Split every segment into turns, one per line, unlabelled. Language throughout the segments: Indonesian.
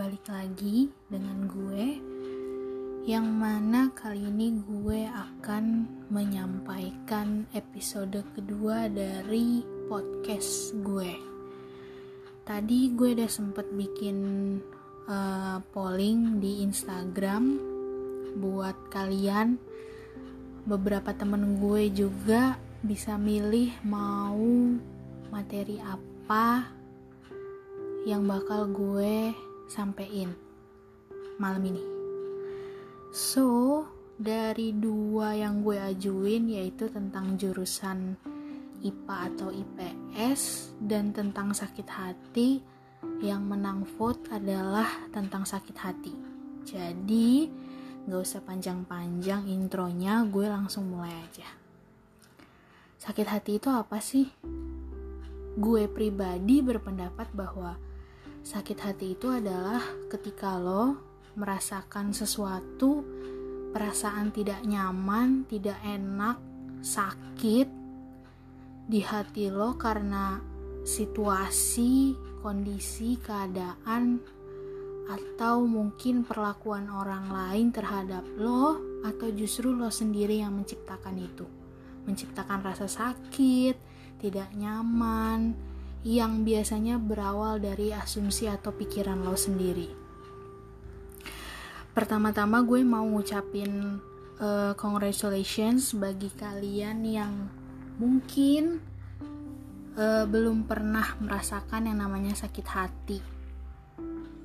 balik lagi dengan gue Yang mana kali ini gue akan menyampaikan episode kedua dari podcast gue. Tadi gue udah sempet bikin uh, polling di Instagram Buat kalian. Beberapa temen gue juga bisa milih mau materi apa yang bakal gue sampein malam ini. So, dari dua yang gue ajuin yaitu tentang jurusan IPA atau IPS dan tentang sakit hati, yang menang vote adalah tentang sakit hati. Jadi, gak usah panjang-panjang intronya, gue langsung mulai aja. Sakit hati itu apa sih? Gue pribadi berpendapat bahwa Sakit hati itu adalah ketika lo merasakan sesuatu, perasaan tidak nyaman, tidak enak, sakit di hati lo karena situasi, kondisi, keadaan, atau mungkin perlakuan orang lain terhadap lo, atau justru lo sendiri yang menciptakan itu, menciptakan rasa sakit, tidak nyaman, yang biasanya berawal dari asumsi atau pikiran lo sendiri. Pertama-tama gue mau ngucapin uh, congratulations bagi kalian yang mungkin uh, belum pernah merasakan yang namanya sakit hati.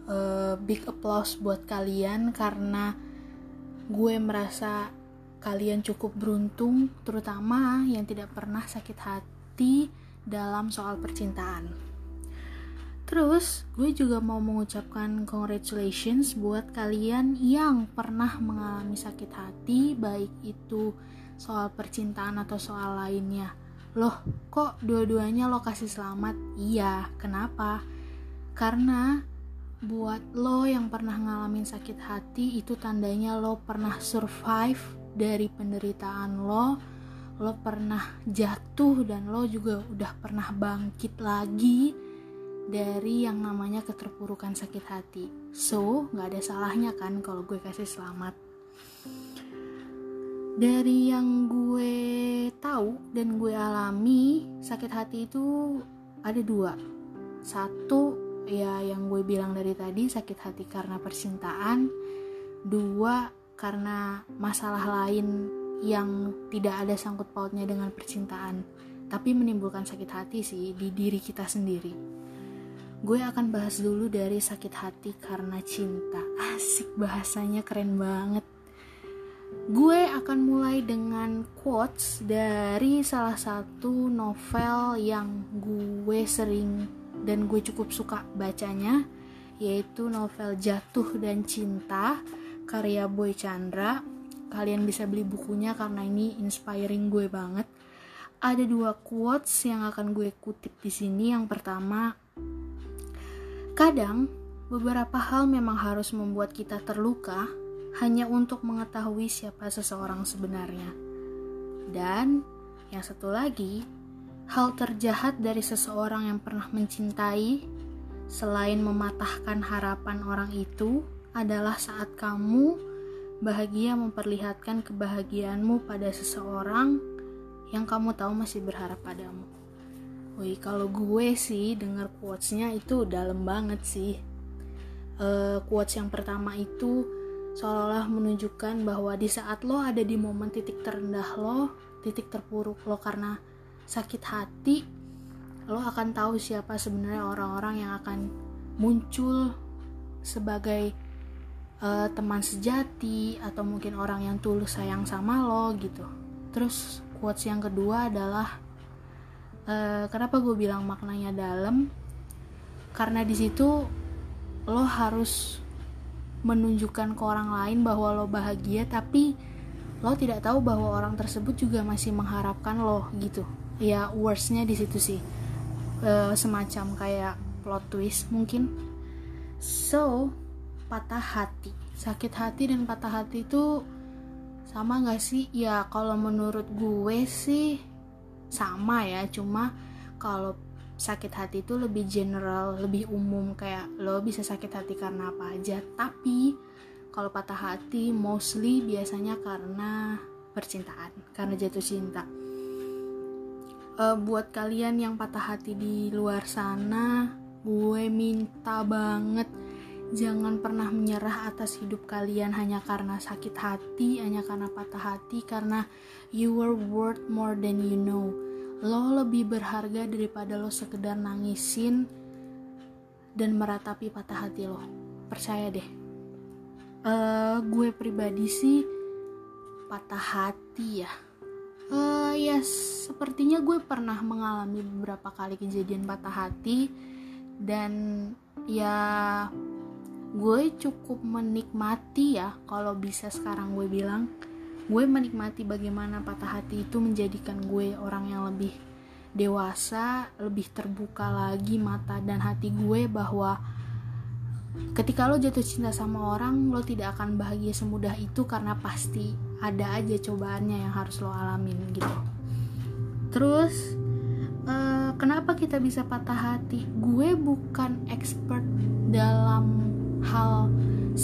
Uh, big applause buat kalian karena gue merasa kalian cukup beruntung, terutama yang tidak pernah sakit hati dalam soal percintaan. Terus, gue juga mau mengucapkan congratulations buat kalian yang pernah mengalami sakit hati, baik itu soal percintaan atau soal lainnya. Loh, kok dua-duanya lo kasih selamat? Iya, kenapa? Karena buat lo yang pernah ngalamin sakit hati, itu tandanya lo pernah survive dari penderitaan lo, lo pernah jatuh dan lo juga udah pernah bangkit lagi dari yang namanya keterpurukan sakit hati. So, nggak ada salahnya kan kalau gue kasih selamat. Dari yang gue tahu dan gue alami, sakit hati itu ada dua. Satu, ya yang gue bilang dari tadi, sakit hati karena percintaan. Dua, karena masalah lain yang tidak ada sangkut pautnya dengan percintaan, tapi menimbulkan sakit hati sih di diri kita sendiri. Gue akan bahas dulu dari sakit hati karena cinta. Asik bahasanya keren banget. Gue akan mulai dengan quotes dari salah satu novel yang gue sering dan gue cukup suka bacanya, yaitu novel Jatuh dan Cinta karya Boy Chandra kalian bisa beli bukunya karena ini inspiring gue banget. Ada dua quotes yang akan gue kutip di sini. Yang pertama, kadang beberapa hal memang harus membuat kita terluka hanya untuk mengetahui siapa seseorang sebenarnya. Dan yang satu lagi, hal terjahat dari seseorang yang pernah mencintai selain mematahkan harapan orang itu adalah saat kamu Bahagia memperlihatkan kebahagiaanmu pada seseorang yang kamu tahu masih berharap padamu. Wih, kalau gue sih denger quotesnya itu dalam banget sih. Uh, quotes yang pertama itu seolah-olah menunjukkan bahwa di saat lo ada di momen titik terendah lo, titik terpuruk lo karena sakit hati, lo akan tahu siapa sebenarnya orang-orang yang akan muncul sebagai uh, teman sejati atau mungkin orang yang tulus sayang sama lo gitu. Terus quotes yang kedua adalah uh, kenapa gue bilang maknanya dalam? Karena di situ lo harus menunjukkan ke orang lain bahwa lo bahagia tapi lo tidak tahu bahwa orang tersebut juga masih mengharapkan lo gitu. Ya worstnya di situ sih. Uh, semacam kayak plot twist mungkin. So patah hati sakit hati dan patah hati itu sama gak sih ya kalau menurut gue sih sama ya cuma kalau sakit hati itu lebih general, lebih umum kayak lo bisa sakit hati karena apa aja. Tapi kalau patah hati mostly biasanya karena percintaan, karena jatuh cinta. Uh, buat kalian yang patah hati di luar sana, gue minta banget jangan pernah menyerah atas hidup kalian hanya karena sakit hati, hanya karena patah hati, karena you are worth more than you know. Lo lebih berharga daripada lo sekedar nangisin dan meratapi patah hati lo. Percaya deh. Uh, gue pribadi sih patah hati ya. Uh, ya sepertinya gue pernah mengalami beberapa kali kejadian patah hati dan ya gue cukup menikmati ya kalau bisa sekarang gue bilang gue menikmati bagaimana patah hati itu menjadikan gue orang yang lebih dewasa, lebih terbuka lagi mata dan hati gue bahwa ketika lo jatuh cinta sama orang, lo tidak akan bahagia semudah itu karena pasti ada aja cobaannya yang harus lo alamin gitu. Terus uh, kenapa kita bisa patah hati? Gue bukan expert dalam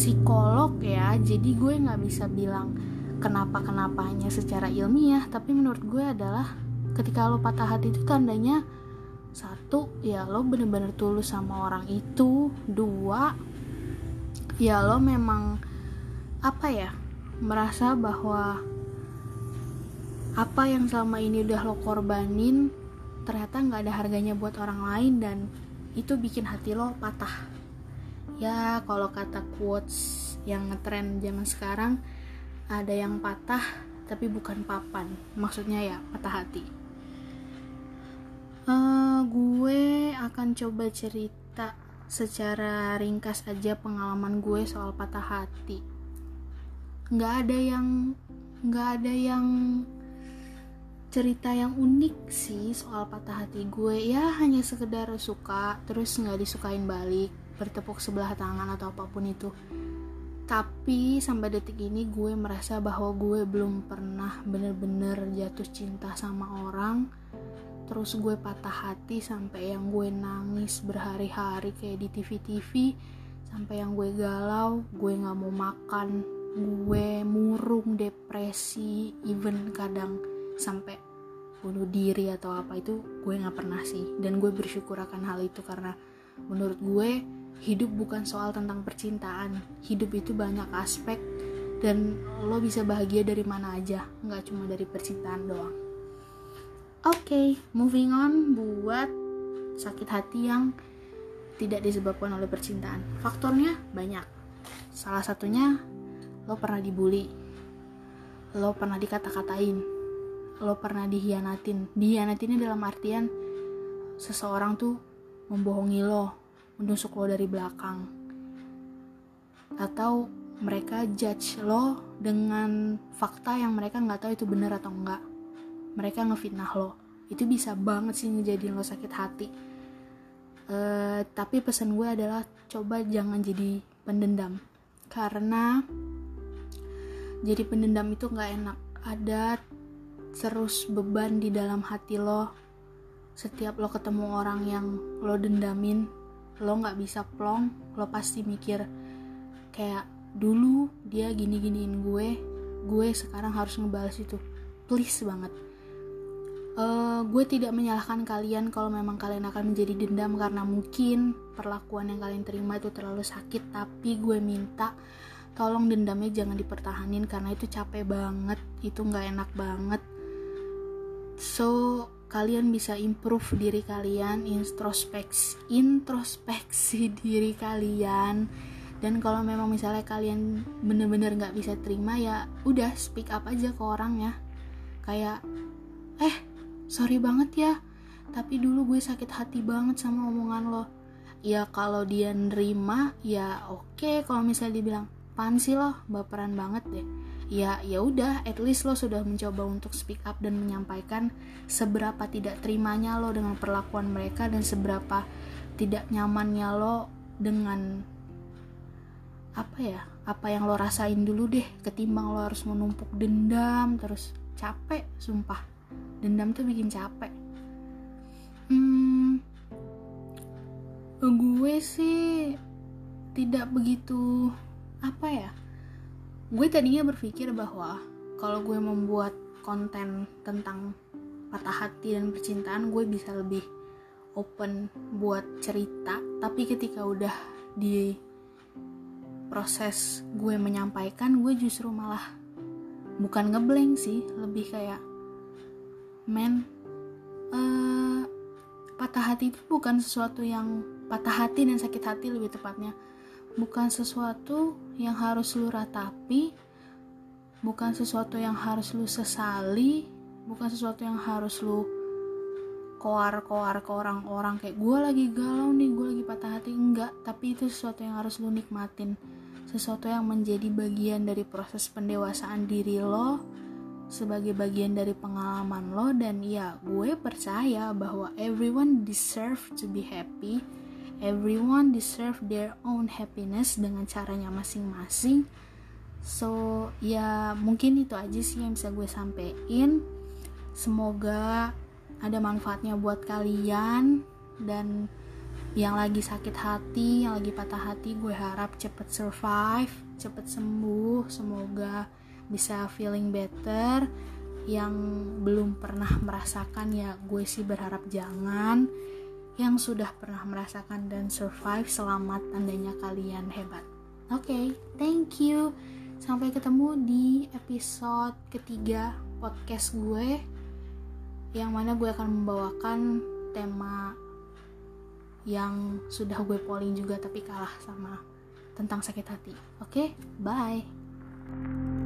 psikolog ya, jadi gue nggak bisa bilang kenapa-kenapanya secara ilmiah. Tapi menurut gue adalah ketika lo patah hati itu tandanya satu ya lo bener-bener tulus sama orang itu. Dua ya lo memang apa ya merasa bahwa apa yang selama ini udah lo korbanin ternyata nggak ada harganya buat orang lain. Dan itu bikin hati lo patah ya kalau kata quotes yang ngetrend zaman sekarang ada yang patah tapi bukan papan. Maksudnya ya patah hati. Uh, gue akan coba cerita secara ringkas aja pengalaman gue soal patah hati. Nggak ada yang nggak ada yang cerita yang unik sih soal patah hati gue. Ya hanya sekedar suka terus nggak disukain balik bertepuk sebelah tangan atau apa pun itu. Tapi sampai detik ini gue merasa bahwa gue belum pernah bener-bener jatuh cinta sama orang. Terus gue patah hati sampai yang gue nangis berhari-hari kayak di TV-TV sampai yang gue galau gue nggak mau makan. Gue murung depresi even kadang sampai bunuh diri atau apa itu gue nggak pernah sih. Dan gue bersyukur akan hal itu karena menurut gue hidup bukan soal tentang percintaan. Hidup itu banyak aspek dan lo bisa bahagia dari mana aja nggak cuma dari percintaan doang. Oke okay, moving on buat sakit hati yang tidak disebabkan oleh percintaan. Faktornya banyak. Salah satunya lo pernah dibully. Lo pernah dikata-katain. Lo pernah dihianatin. Dihianatinnya dalam artian seseorang tuh membohongi lo menusuk lo dari belakang. Atau mereka judge lo dengan fakta yang mereka nggak tahu itu benar atau enggak mereka ngefitnah lo. Itu bisa banget sih ngejadiin lo sakit hati. Uh, tapi pesan gue adalah coba jangan jadi pendendam. Karena jadi pendendam itu nggak enak. Ada terus beban di dalam hati lo. Setiap lo ketemu orang yang lo dendamin lo nggak bisa plong lo pasti mikir kayak dulu dia gini giniin gue gue sekarang harus ngebales itu. Please banget. Uh, gue tidak menyalahkan kalian kalau memang kalian akan menjadi dendam karena mungkin perlakuan yang kalian terima itu terlalu sakit tapi gue minta tolong dendamnya jangan dipertahanin karena itu capek banget itu nggak enak banget. So kalian bisa improve diri kalian introspeksi introspeksi diri kalian. Dan kalau memang misalnya kalian bener-bener nggak bisa terima ya udah speak up aja ke orang ya. Kayak eh sorry banget ya tapi dulu gue sakit hati banget sama omongan lo. Ya kalau dia nerima ya oke. Okay. kalau misalnya dibilang pan sih lo? Baperan banget deh ya ya udah at least lo sudah mencoba untuk speak up dan menyampaikan seberapa tidak terimanya lo dengan perlakuan mereka dan seberapa tidak nyamannya lo dengan apa ya apa yang lo rasain dulu deh ketimbang lo harus menumpuk dendam terus capek sumpah. Dendam tuh bikin capek. Hmm gue sih tidak begitu apa ya gue tadinya berpikir bahwa kalau gue membuat konten tentang patah hati dan percintaan gue bisa lebih open buat cerita. Tapi ketika udah di proses gue menyampaikan gue justru malah bukan ngeblank sih. Lebih kayak men uh, patah hati itu bukan sesuatu yang patah hati dan sakit hati lebih tepatnya bukan sesuatu yang harus lu ratapi bukan sesuatu yang harus lu sesali bukan sesuatu yang harus lu koar-koar ke orang-orang kayak gue lagi galau nih gue lagi patah hati. Enggak tapi itu sesuatu yang harus lu nikmatin. Sesuatu yang menjadi bagian dari proses pendewasaan diri lo sebagai bagian dari pengalaman lo dan ya gue percaya bahwa everyone deserve to be happy everyone deserve their own happiness dengan caranya masing-masing so ya mungkin itu aja sih yang bisa gue sampein semoga ada manfaatnya buat kalian dan yang lagi sakit hati, yang lagi patah hati, gue harap cepet survive, cepet sembuh, semoga bisa feeling better. Yang belum pernah merasakan ya gue sih berharap jangan. Yang sudah pernah merasakan dan survive, selamat tandanya kalian hebat. Oke, okay, thank you. Sampai ketemu di episode ketiga podcast gue yang mana gue akan membawakan tema yang sudah gue polling juga tapi kalah sama tentang sakit hati. Oke, okay? bye.